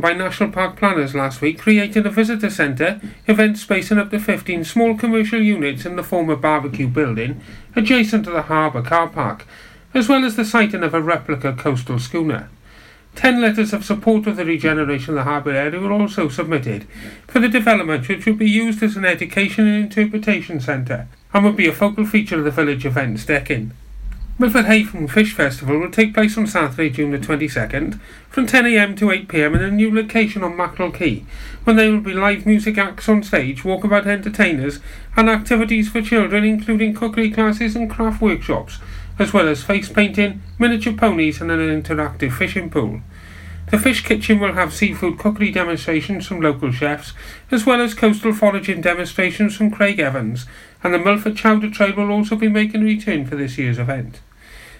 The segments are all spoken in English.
by National Park planners last week created a visitor centre, event space and up to 15 small commercial units in the former barbecue building adjacent to the harbour car park, as well as the siting of a replica coastal schooner. Ten letters of support of the regeneration of the harbour area were also submitted for the development which would be used as an education and interpretation centre and would be a focal feature of the village events decking. Milford Haven Fish Festival will take place on Saturday, June the 22nd, from 10am to 8pm in a new location on Mackerel Quay, when there will be live music acts on stage, walkabout entertainers, and activities for children including cookery classes and craft workshops, as well as face painting, miniature ponies and an interactive fishing pool. The Fish Kitchen will have seafood cookery demonstrations from local chefs, as well as coastal foraging demonstrations from Craig Evans, and the Milford Chowder Trade will also be making a return for this year's event.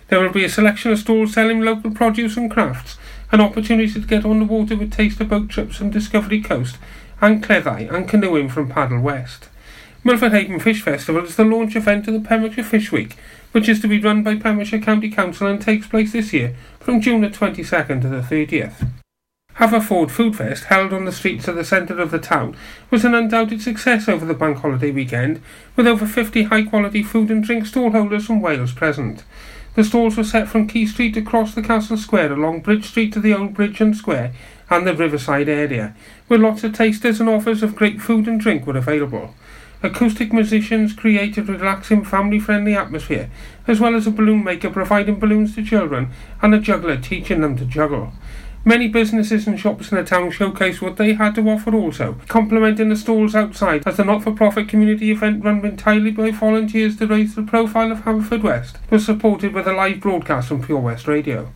There will be a selection of stalls selling local produce and crafts, an opportunity to get on the water with taster boat trips from Discovery Coast and Cleddau and canoeing from Paddle West. Milford Haven Fish Festival is the launch event of the Pembrokeshire Fish Week, which is to be run by Pembrokeshire County Council and takes place this year from June the 22nd to the 30th. Haverford Food Fest, held on the streets of the centre of the town, was an undoubted success over the bank holiday weekend, with over 50 high quality food and drink stallholders from Wales present. The stalls were set from Quay Street across the Castle Square along Bridge Street to the Old Bridge and Square and the Riverside area, where lots of tasters and offers of great food and drink were available. Acoustic musicians created a relaxing family-friendly atmosphere, as well as a balloon maker providing balloons to children and a juggler teaching them to juggle. Many businesses and shops in the town showcased what they had to offer also, complementing the stalls outside as the not-for-profit community event run entirely by volunteers to raise the profile of Haverfordwest was supported with a live broadcast from Pure West Radio.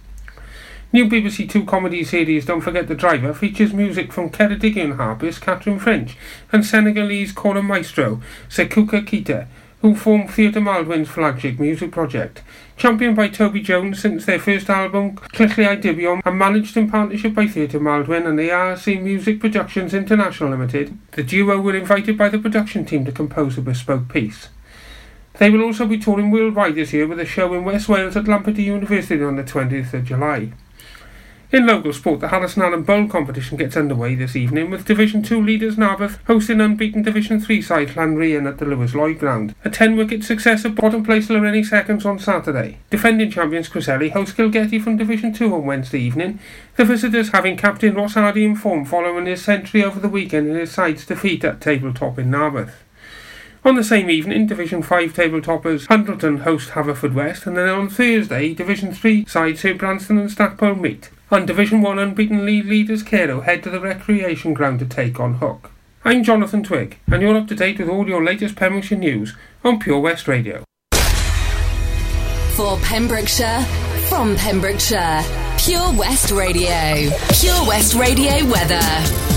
New BBC Two comedy series Don't Forget the Driver features music from Ceredigion harpist Catrin Finch and Senegalese kora maestro Seckou Keita, who formed Theatre Maldwyn's flagship music project, championed by Toby Jones since their first album, Clechliau Dibion, and managed in partnership by Theatre Maldwyn and the ARC Music Productions International Limited, the duo were invited by the production team to compose a bespoke piece. They will also be touring worldwide this year with a show in West Wales at Lampeter University on the 20th of July. In local sport, the Harrison Allen Bowl competition gets underway this evening with Division 2 leaders Narberth hosting unbeaten Division 3 side Llanrhian at the Lewis Lloyd ground. A 10 wicket success of bottom place Llanelli seconds on Saturday. Defending champions Cresselly host Kilgetty from Division 2 on Wednesday evening. The visitors having captain Ross Hardy in form following his century over the weekend in his side's defeat at tabletop in Narberth. On the same evening, Division 5 tabletoppers Hundleton host Haverfordwest, and then on Thursday, Division 3 sides Sir Branston and Stackpole meet. On Division 1 unbeaten lead leaders Carew head to the recreation ground to take on Hook. I'm Jonathan Twig, and you're up to date with all your latest Pembrokeshire news on Pure West Radio. For Pembrokeshire, from Pembrokeshire, Pure West Radio. Pure West Radio weather.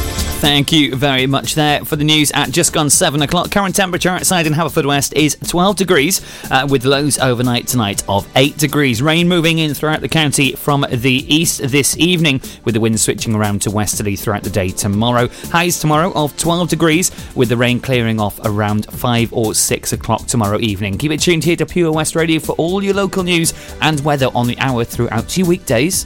Thank you very much there for the news at just gone 7 o'clock. Current temperature outside in Haverfordwest is 12 degrees, uh, with lows overnight tonight of 8 degrees. Rain moving in throughout the county from the east this evening, with the wind switching around to westerly throughout the day tomorrow. Highs tomorrow of 12 degrees, with the rain clearing off around 5 or 6 o'clock tomorrow evening. Keep it tuned here to Pure West Radio for all your local news and weather on the hour throughout your weekdays.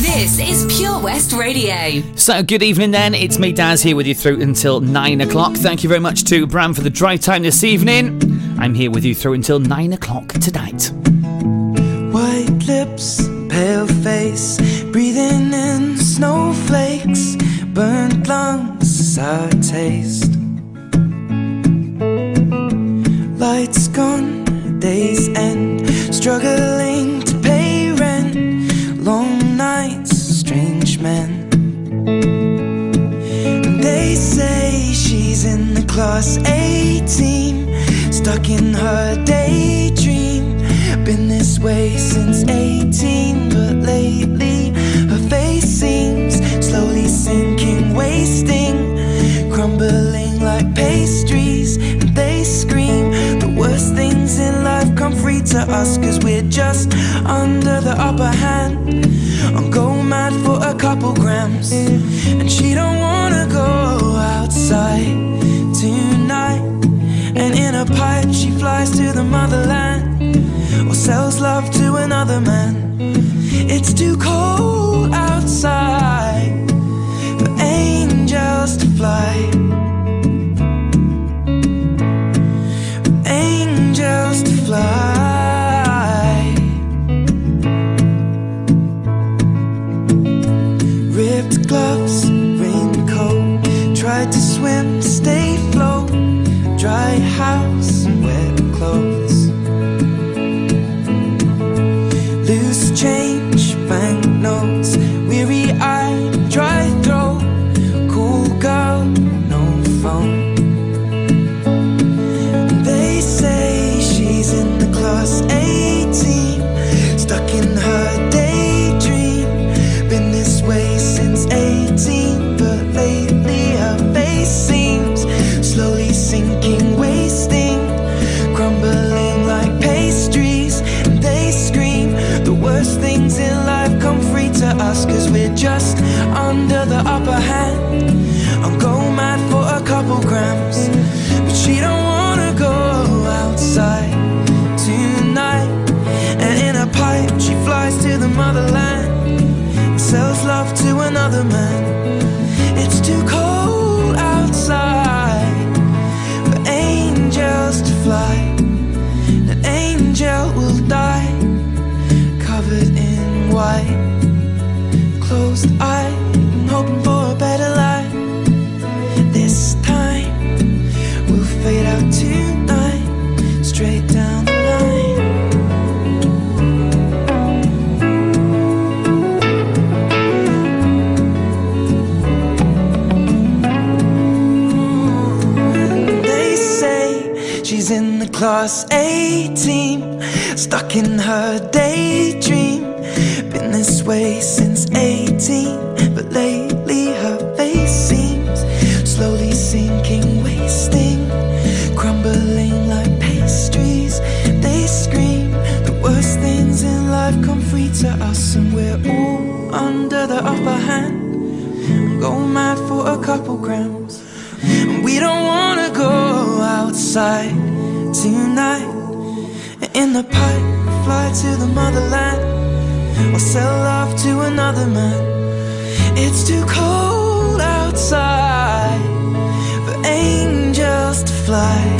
This is Pure West Radio. So, good evening then. It's me, Daz, here with you through until 9 o'clock. Thank you very much to Bram for the drive time this evening. I'm here with you through until 9 o'clock tonight. White lips, pale face, breathing in snowflakes, burnt lungs, sour taste. Lights gone, days end, struggling say she's in the class A team, stuck in her daydream. Been this way since 18, but lately her face seems slowly sinking, wasting, crumbling like pastries. And they scream the worst things in life come free to us, cause we're just under the upper hand for a couple grams. And she don't wanna go outside tonight. And in a pipe she flies to the motherland Or sells love to another man. It's too cold outside For angels to fly. For angels to fly. another man. It's too cold outside for angels to fly.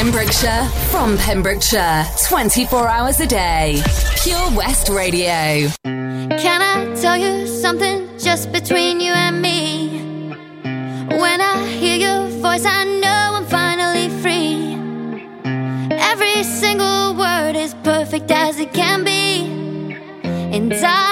Pembrokeshire from Pembrokeshire, 24 hours a day. Pure West Radio. Can I tell you something just between you and me? When I hear your voice, I know I'm finally free. Every single word is perfect as it can be. And I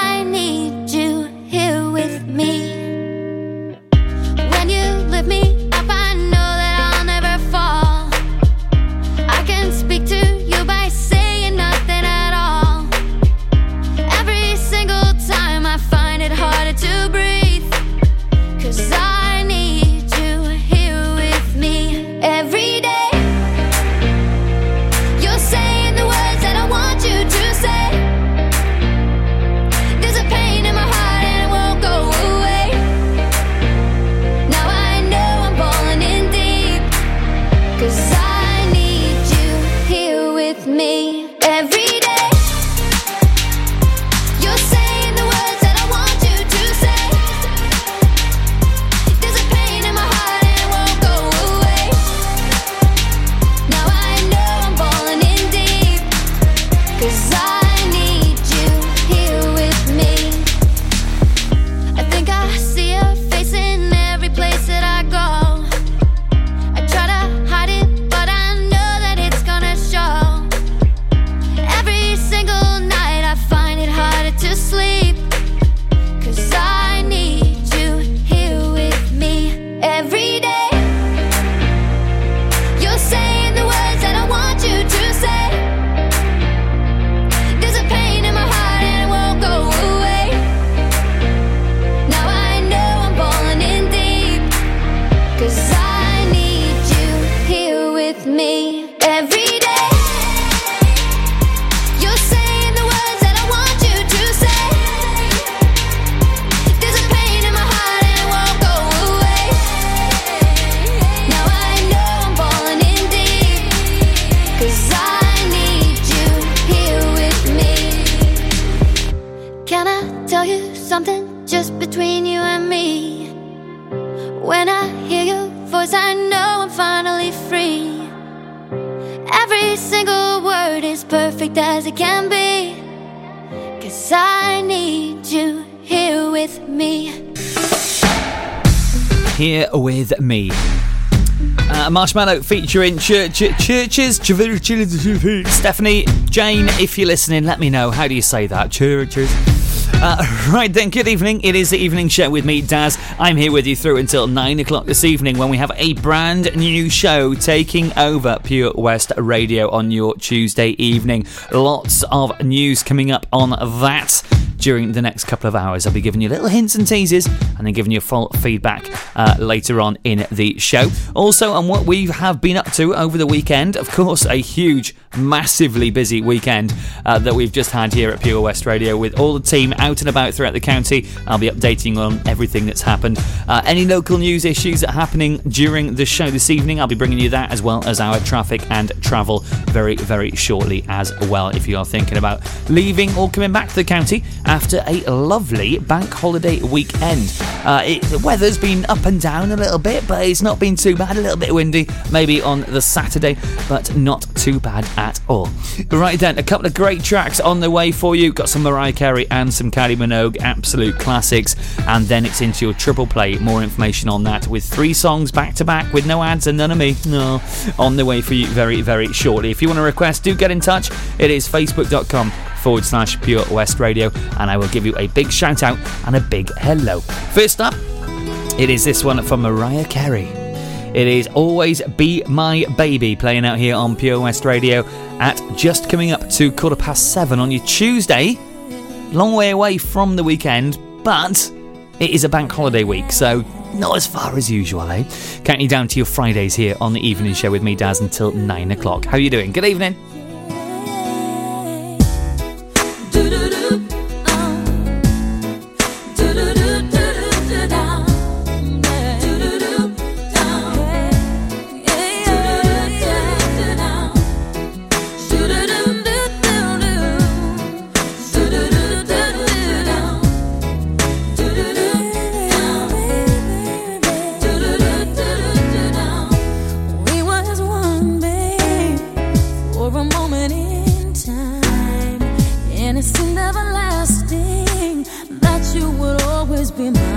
Marshmello featuring Church, Churches. Stephanie, Jane, if you're listening, let me know. How do you say that? Churches. Uh, right then, good evening. It is the evening show with me, Daz. I'm here with you through until 9 o'clock this evening when we have a brand new show taking over Pure West Radio on your Tuesday evening. Lots of news coming up on that during the next couple of hours. I'll be giving you little hints and teases and then giving you full feedback uh, later on in the show. Also, on what we have been up to over the weekend, of course, a huge, massively busy weekend uh, that we've just had here at Pure West Radio with all the team out and about throughout the county. I'll be updating on everything that's happened. Uh, any local news issues that are happening during the show this evening, I'll be bringing you that as well as our traffic and travel very, very shortly as well. If you are thinking about leaving or coming back to the county, after a lovely bank holiday weekend. Uh, it, the weather's been up and down a little bit, but it's not been too bad. A little bit windy, maybe on the Saturday, but not too bad at all. Right then, a couple of great tracks on the way for you. Got some Mariah Carey and some Kylie Minogue, absolute classics. And then it's into your triple play. More information on that with three songs back to back with no ads and none of me. No, on the way for you very, very shortly. If you want to request, do get in touch. It is facebook.com forward slash Pure West Radio, and I will give you a big shout out and a big hello. First up, it is this one from Mariah Carey. It is Always Be My Baby playing out here on Pure West Radio at just coming up to quarter past seven on your Tuesday. Long way away from the weekend, but it is a bank holiday week, so not as far as usual, eh? Counting you down to your Fridays here on the evening show with me, Daz, until nine o'clock. How are you doing? Good evening. loving.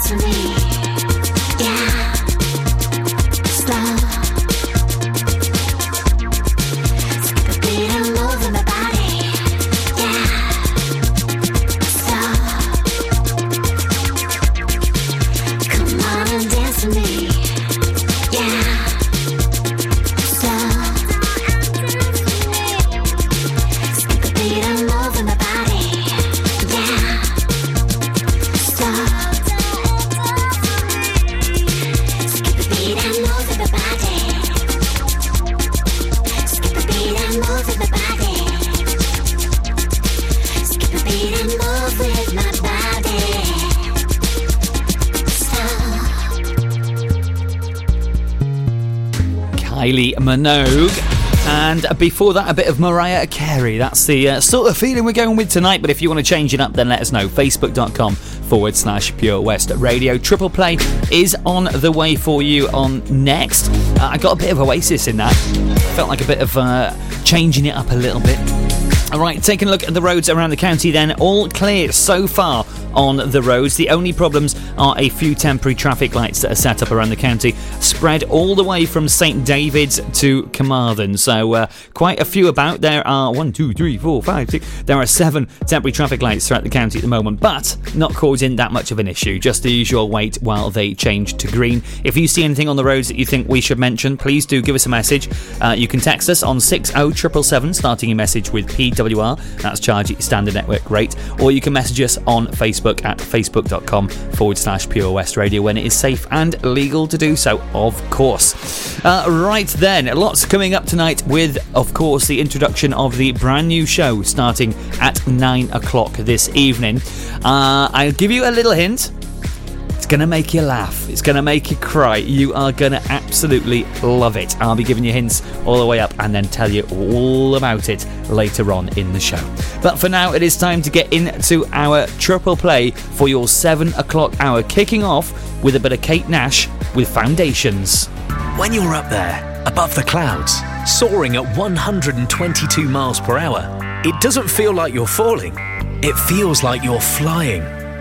With me. Before that, a bit of Mariah Carey. That's the uh, sort of feeling we're going with tonight. But if you want to change it up, then let us know. Facebook.com forward slash Pure West Radio. Triple Play is on the way for you on next. Uh, I got a bit of Oasis in that. Felt like a bit of uh, changing it up a little bit. All right, taking a look at the roads around the county then. All clear so far on the roads. The only problems are a few temporary traffic lights that are set up around the county, spread all the way from St David's to Carmarthen. So, uh, quite a few about. There are one, two, three, four, five, six. There are seven temporary traffic lights throughout the county at the moment, but not causing that much of an issue. Just the usual wait while they change to green. If you see anything on the roads that you think we should mention, please do give us a message. Uh, you can text us on 60777, starting your message with PWR. That's charge standard network rate. Or you can message us on Facebook at facebook.com forward slash Pure West Radio when it is safe and legal to do so, of course. Uh, right then, lots coming up tonight with, of course, the introduction of the brand new show starting at 9 o'clock this evening. Uh, I'll give you a little hint. Going to make you laugh. It's going to make you cry. You are going to absolutely love it. I'll be giving you hints all the way up and then tell you all about it later on in the show. But for now, it is time to get into our triple play for your 7 o'clock hour, kicking off with a bit of Kate Nash with Foundations. When you're up there, above the clouds, soaring at 122 miles per hour, it doesn't feel like you're falling. It feels like you're flying.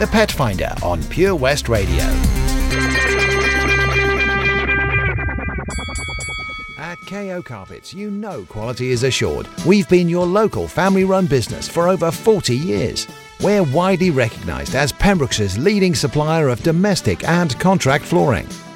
The Pet Finder on Pure West Radio. At KO Carpets, you know quality is assured. We've been your local family run business for over 40 years. We're widely recognised as Pembrokeshire's leading supplier of domestic and contract flooring.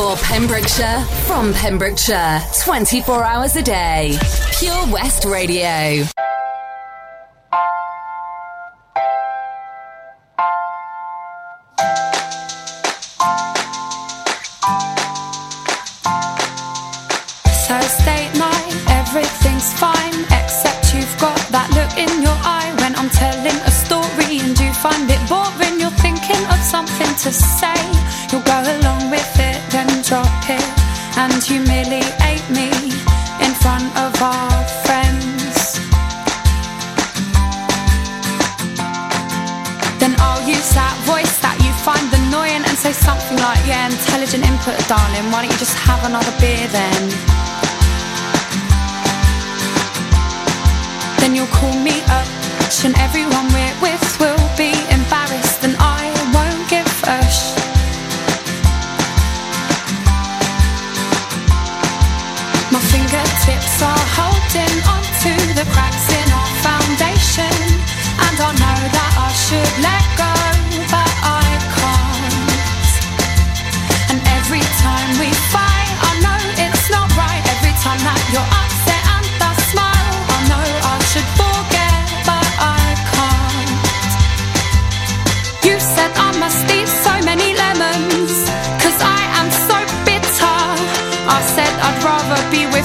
For Pembrokeshire, from Pembrokeshire, 24 hours a day. Pure West Radio. Thursday night, everything's fine, except you've got that look in your eye when I'm telling a story and you find it boring. You're thinking of something to say, you'll go along intelligent input, darling. Why don't you just have another beer then? Then you'll call me up, and everyone we're with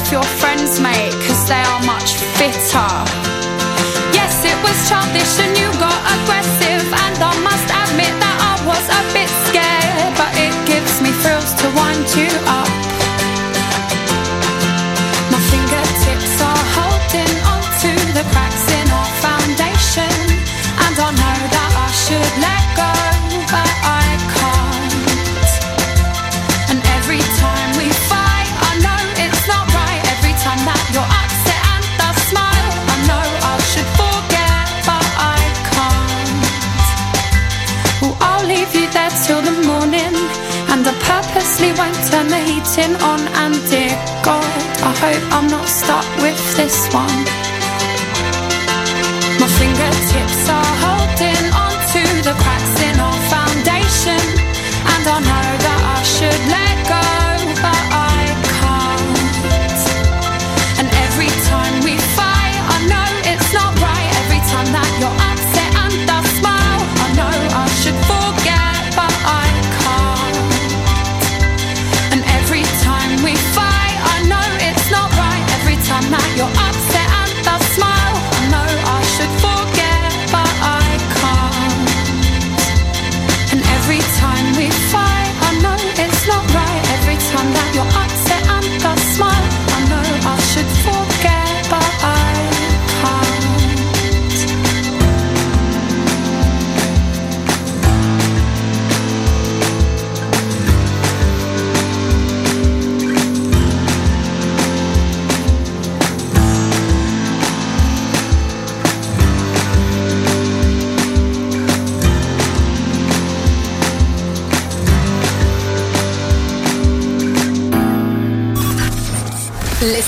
with your friends, mate, cause they are much fitter. Yes, it was childish and turn on. And dear God, I hope I'm not stuck with this one. My fingertips are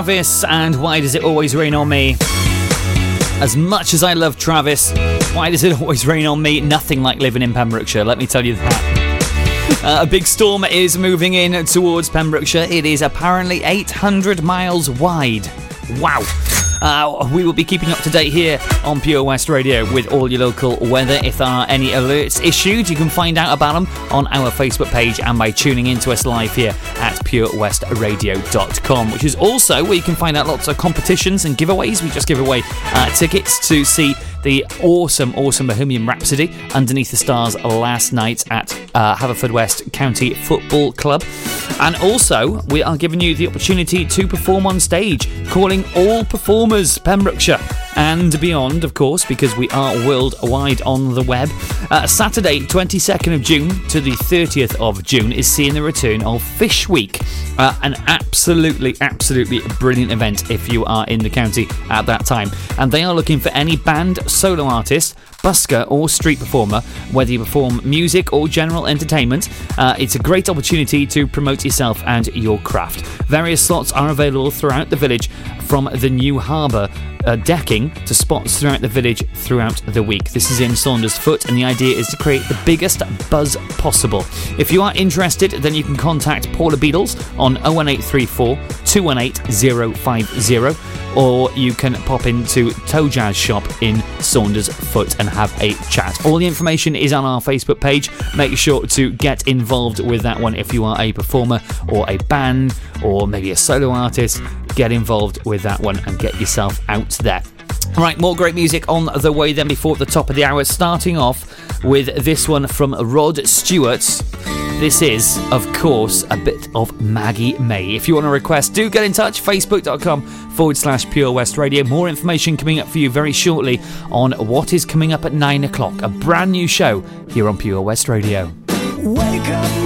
Travis and Why Does It Always Rain on Me? As much as I love Travis, why does it always rain on me? Nothing like living in Pembrokeshire, let me tell you that. Uh, a big storm is moving in towards Pembrokeshire. It is apparently 800 miles wide. Wow. Uh, we will be keeping up to date here on Pure West Radio with all your local weather. If there are any alerts issued, you can find out about them on our Facebook page and by tuning in to us live here at purewestradio.com, which is also where you can find out lots of competitions and giveaways. We just give away uh, tickets to see the awesome, awesome Bohemian Rhapsody underneath the stars last night at uh, Haverfordwest County Football Club. And also, we are giving you the opportunity to perform on stage, calling all performers Pembrokeshire and beyond, of course, because we are worldwide on the web. Uh, Saturday, 22nd of June to the 30th of June, is seeing the return of Fish Week. Uh, an absolutely, absolutely brilliant event if you are in the county at that time. And they are looking for any band, solo artist, busker, or street performer, whether you perform music or general entertainment. Uh, it's a great opportunity to promote yourself and your craft. Various slots are available throughout the village from the new harbour uh, decking to spots throughout the village throughout the week. This is in Saundersfoot, and the idea is to create the biggest buzz possible. If you are interested, then you can contact Paula Beadles on 01834 218 050, or you can pop into Toe Jazz Shop in Saundersfoot and have a chat. All the information is on our Facebook page. Make sure to get involved with that one if you are a performer or a band or maybe a solo artist. Get involved with that one and get yourself out there. Right, more great music on the way then before the top of the hour, starting off with this one from Rod Stewart. This is, of course, a bit of Maggie May. If you want to request, do get in touch. Facebook.com forward slash Pure West Radio. More information coming up for you very shortly on what is coming up at nine o'clock. A brand new show here on Pure West Radio. Wake up,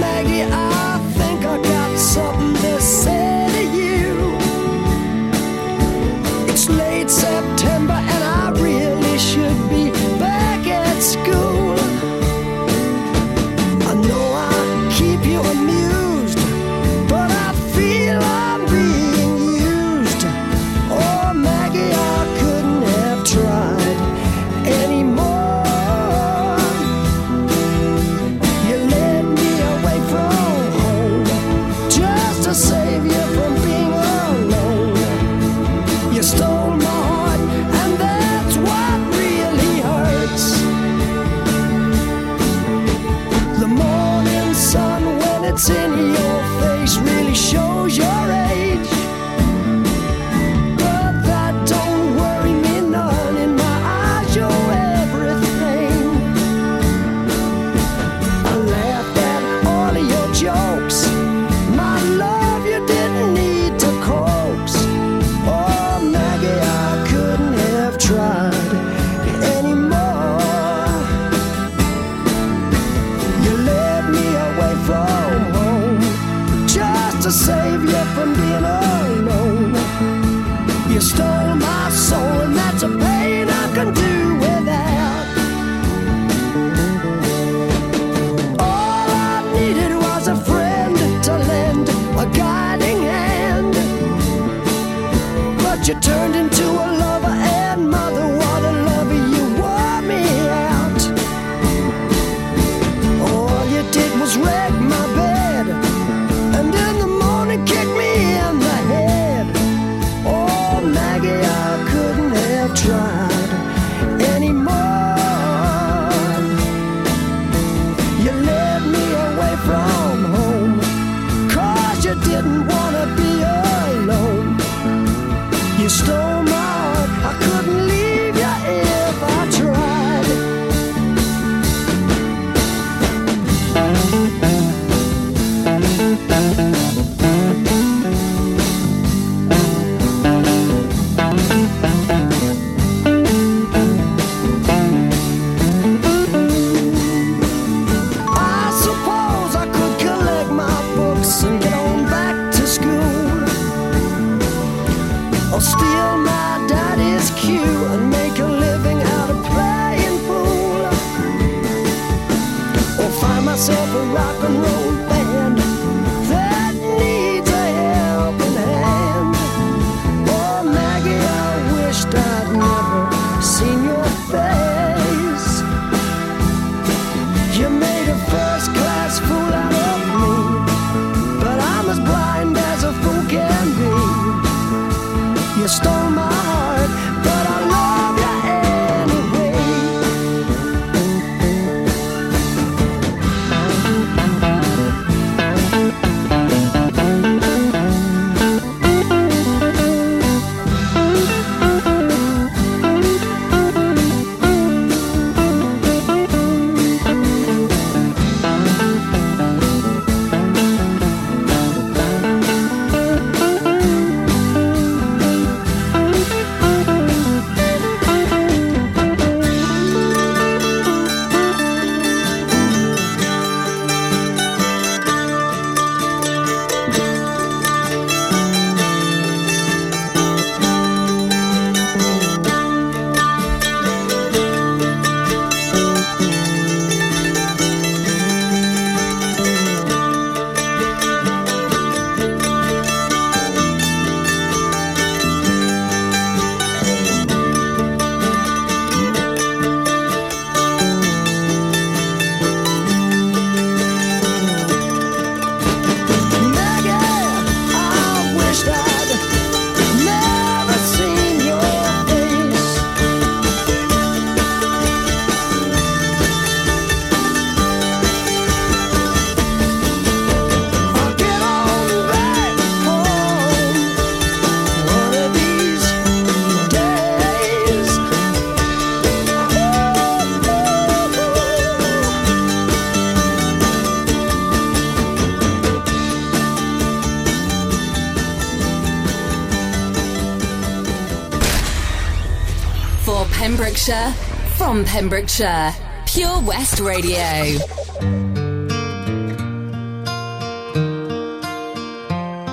from Pembrokeshire, Pure West Radio.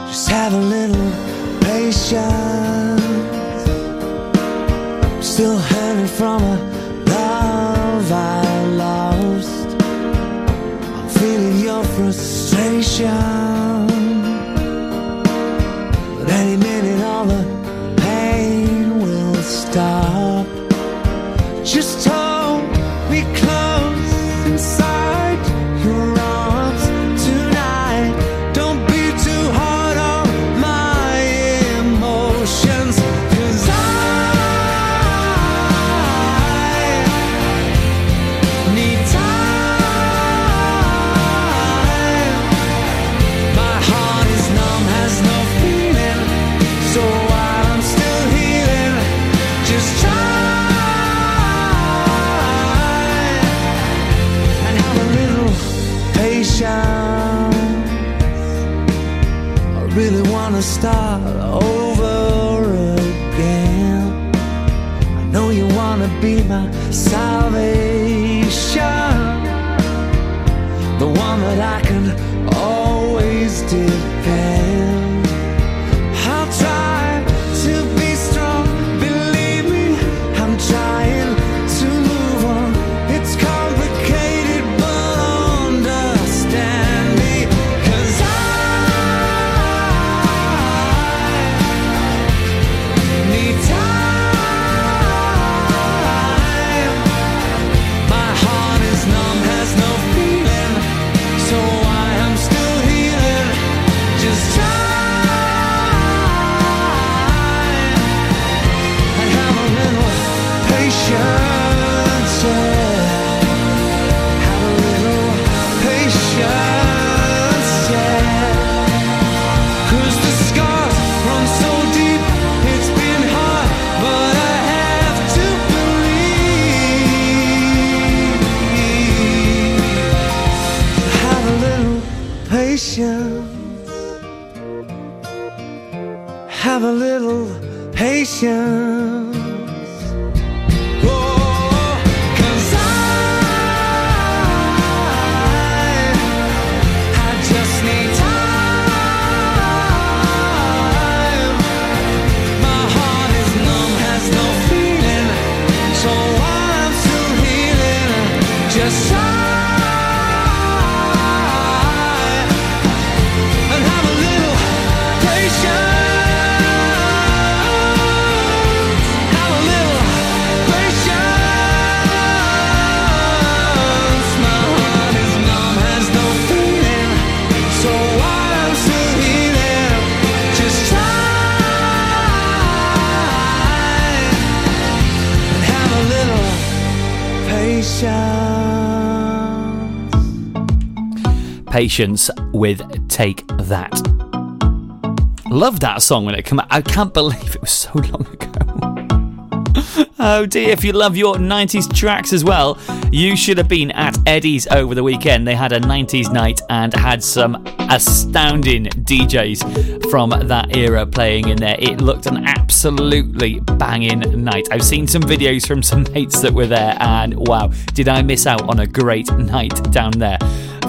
Just have a little patience. Still hanging from a love I lost. I'm feeling your frustration. Start over again. I know you wanna be my salvation, the one that I can always depend. Patience. Patience. With Take That. Love that song when it came out. I can't believe it was so long ago. Oh dear, if you love your 90s tracks as well, you should have been at Eddie's over the weekend. They had a 90s night and had some astounding DJs from that era playing in there. It looked an absolutely banging night. I've seen some videos from some mates that were there, and wow, did I miss out on a great night down there.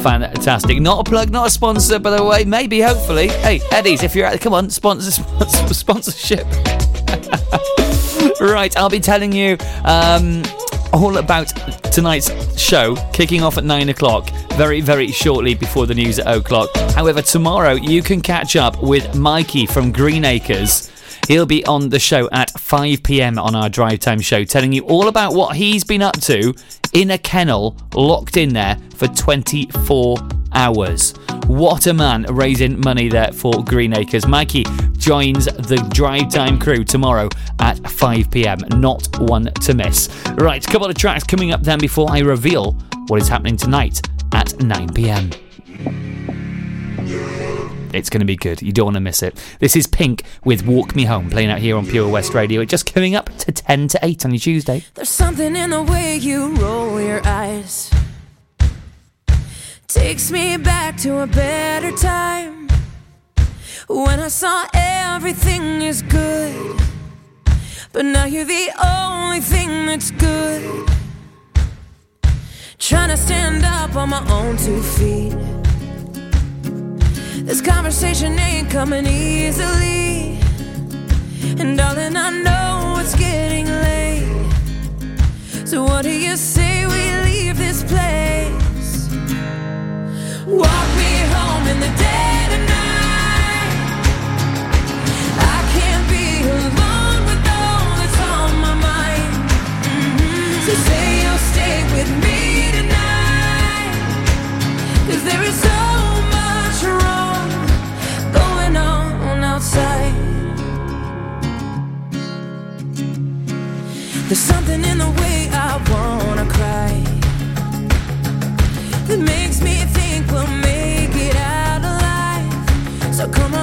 Fantastic. Not a plug, not a sponsor, by the way. Maybe, hopefully. Hey, Eddie's, if you're at, come on, sponsor, sponsor sponsorship. right, I'll be telling you um, all about tonight's show kicking off at 9 o'clock, very, very shortly before the news at o'clock. However, tomorrow you can catch up with Mikey from Green Acres. He'll be on the show at 5 pm on our drive time show, telling you all about what he's been up to in a kennel, locked in there for 24 hours. What a man raising money there for Green Acres. Mikey joins the drive time crew tomorrow at 5 pm. Not one to miss. Right, couple of tracks coming up then before I reveal what is happening tonight at 9 pm. It's going to be good. You don't want to miss it. This is Pink with Walk Me Home, playing out here on Pure West Radio. It's just coming up to 10 to 8 on your Tuesday. There's something in the way you roll your eyes. Takes me back to a better time. When I saw everything is good. But now you're the only thing that's good. Trying to stand up on my own two feet. This conversation ain't coming easily. And darling, I know it's getting late. So what do you say we leave this place? Walk me home in the dead of night. I can't be alone with all that's on my mind. Mm-hmm. So say you'll stay with me. There's something in the way I wanna cry that makes me think we'll make it out alive. So come on.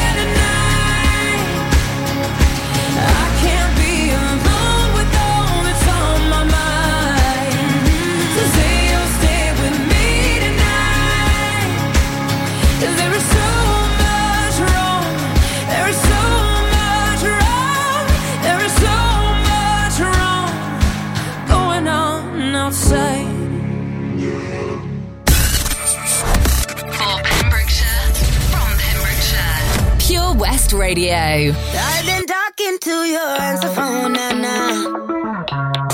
Coast Radio. I've been talking to your answer phone now.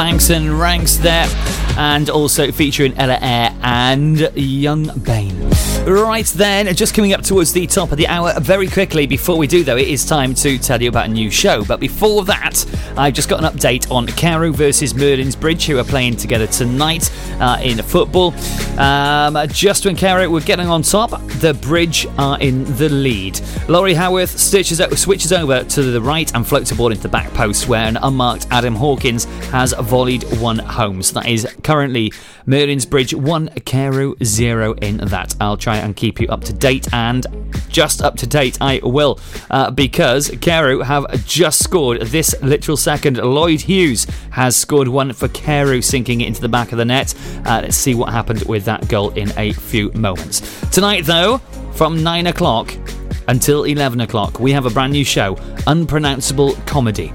Banx and Ranx there, and also featuring Ella Eyre and Yxng Bane. Right then, just coming up towards the top of the hour, very quickly before we do though, it is time to tell you about a new show. But before that, I've just got an update on Carew versus Merlin's Bridge, who are playing together tonight uh, in football. Um, just when Carew were getting on top, the Bridge are in the lead. Laurie Howarth stitches, switches over to the right and floats a ball into the back post, where an unmarked Adam Hawkins has volleyed one home. So that is currently Merlin's Bridge 1, Carew 0 in that. I'll try and keep you up to date and just up to date I will uh, because Carew have just scored this literal second. Lloyd Hughes has scored one for Carew, sinking it into the back of the net. Uh, let's see what happened with that goal in a few moments. Tonight, though, from 9 o'clock until 11 o'clock, we have a brand new show, Unpronounceable Comedy.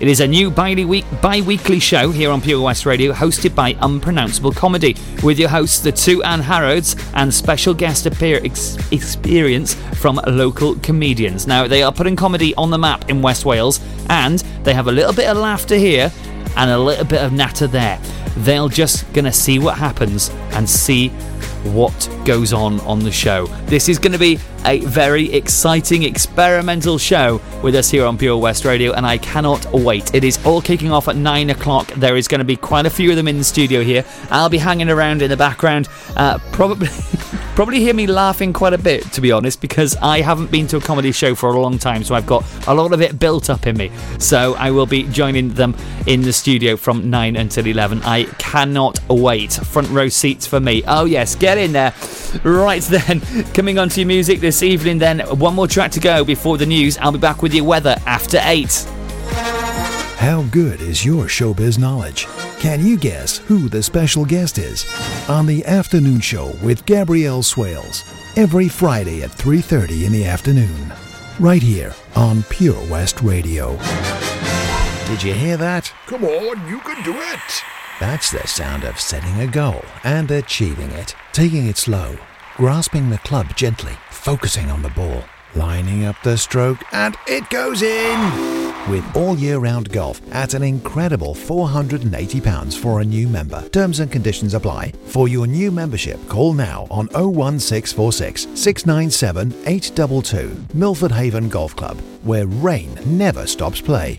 It is a new bi-week, bi-weekly show here on Pure West Radio, hosted by Unpronounceable Comedy, with your hosts, the two Anne Harrods, and special guest appear ex- experience from local comedians. Now, they are putting comedy on the map in West Wales, and they have a little bit of laughter here and a little bit of natter there. They're just gonna see what happens and see what goes on on the show. This is going to be a very exciting experimental show with us here on Pure West Radio, and I cannot wait. It is all kicking off at nine o'clock. There is going to be quite a few of them in the studio here. I'll be hanging around in the background, uh, probably. Probably hear me laughing quite a bit, to be honest, because I haven't been to a comedy show for a long time, so I've got a lot of it built up in me. So I will be joining them in the studio from 9 until 11. I cannot wait. Front row seats for me. Oh, yes, get in there. Right then, coming on to your music this evening, then, one more track to go before the news. I'll be back with your weather after 8. How good is your showbiz knowledge? Can you guess who the special guest is? On the afternoon show with Gabrielle Swales, every Friday at 3:30 in the afternoon. Right here on Pure West Radio. Did you hear that? Come on, you can do it. That's the sound of setting a goal and achieving it. Taking it slow, grasping the club gently, focusing on the ball, lining up the stroke, and it goes in! With all year round golf at an incredible £480 for a new member. Terms and conditions apply. For your new membership, call now on 01646 697 822 Milford Haven Golf Club, where rain never stops play.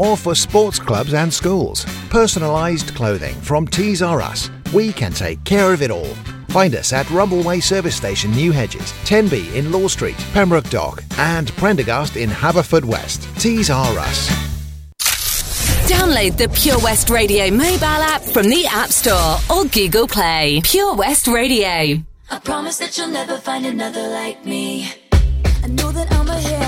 or for sports clubs and schools. Personalised clothing from Tees R Us. We can take care of it all. Find us at Rumbleway Service Station, New Hedges, 10B in Law Street, Pembroke Dock, and Prendergast in Haverfordwest. Tees R Us. Download the Pure West Radio mobile app from the App Store or Google Play. Pure West Radio. I promise that you'll never find another like me. I know that I'm a handful,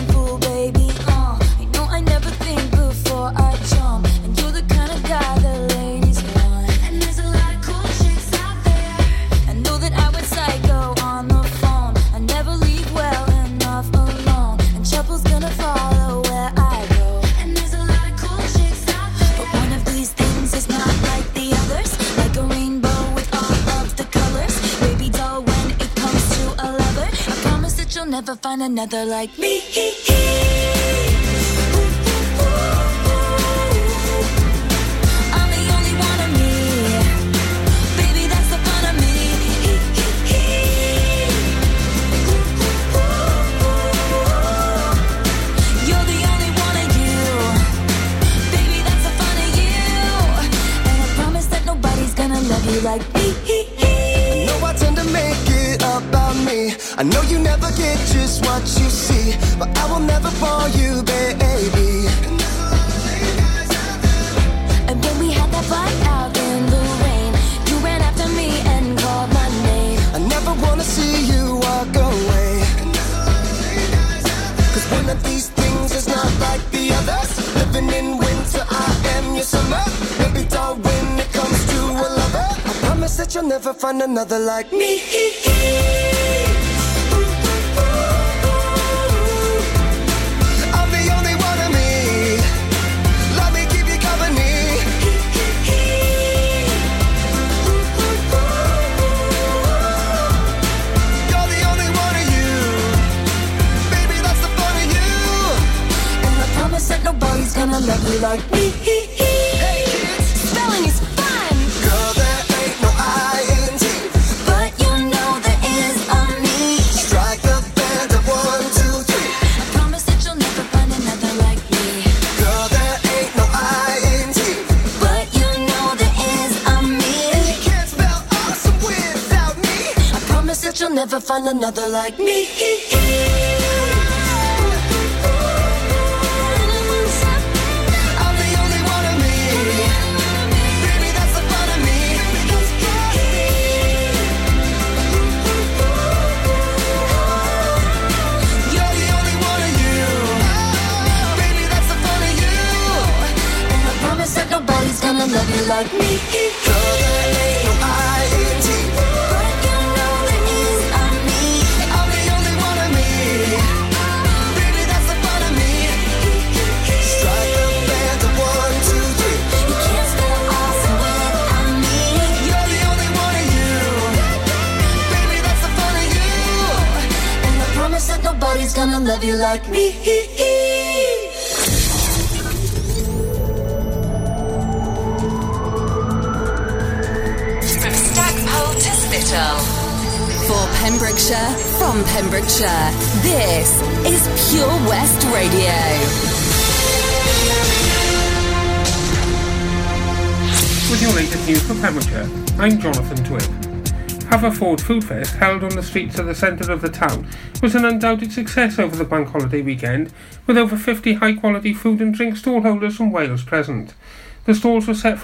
never find another like me. I'm the only one of me. Baby, that's the fun of me. You're the only one of you. Baby, that's the fun of you. And I promise that nobody's gonna love you like I know you never get just what you see, but I will never fall you, baby. And when we had that fight out in the rain, you ran after me and called my name. I never wanna see you walk away. Cause one of these things is not like the others. Living in winter, I am your summer. Baby doll, when it comes to a lover, I promise that you'll never find another like me. you like me. Hey kids, Spelling is girl, there ain't no but you know there is a me. Strike the band one, two, three. I promise that you'll never find another like me. Girl, there ain't no. But you know there is a me. You can't spell awesome without me. I promise that you'll never find another like me. Love you like me. I'm the only one. Baby, that's the fun of me. Strike band one, two, three. You awesome me. You're the only one of you. Baby, that's the fun of you. And I promise that nobody's gonna love you like me. Pembrokeshire, from Pembrokeshire, this is Pure West Radio. With your latest news from Pembrokeshire, I'm Jonathan Twig. Haverford Food Fest, held on the streets of the centre of the town, was an undoubted success over the bank holiday weekend, with over 50 high quality food and drink stallholders from Wales present. The stalls were set for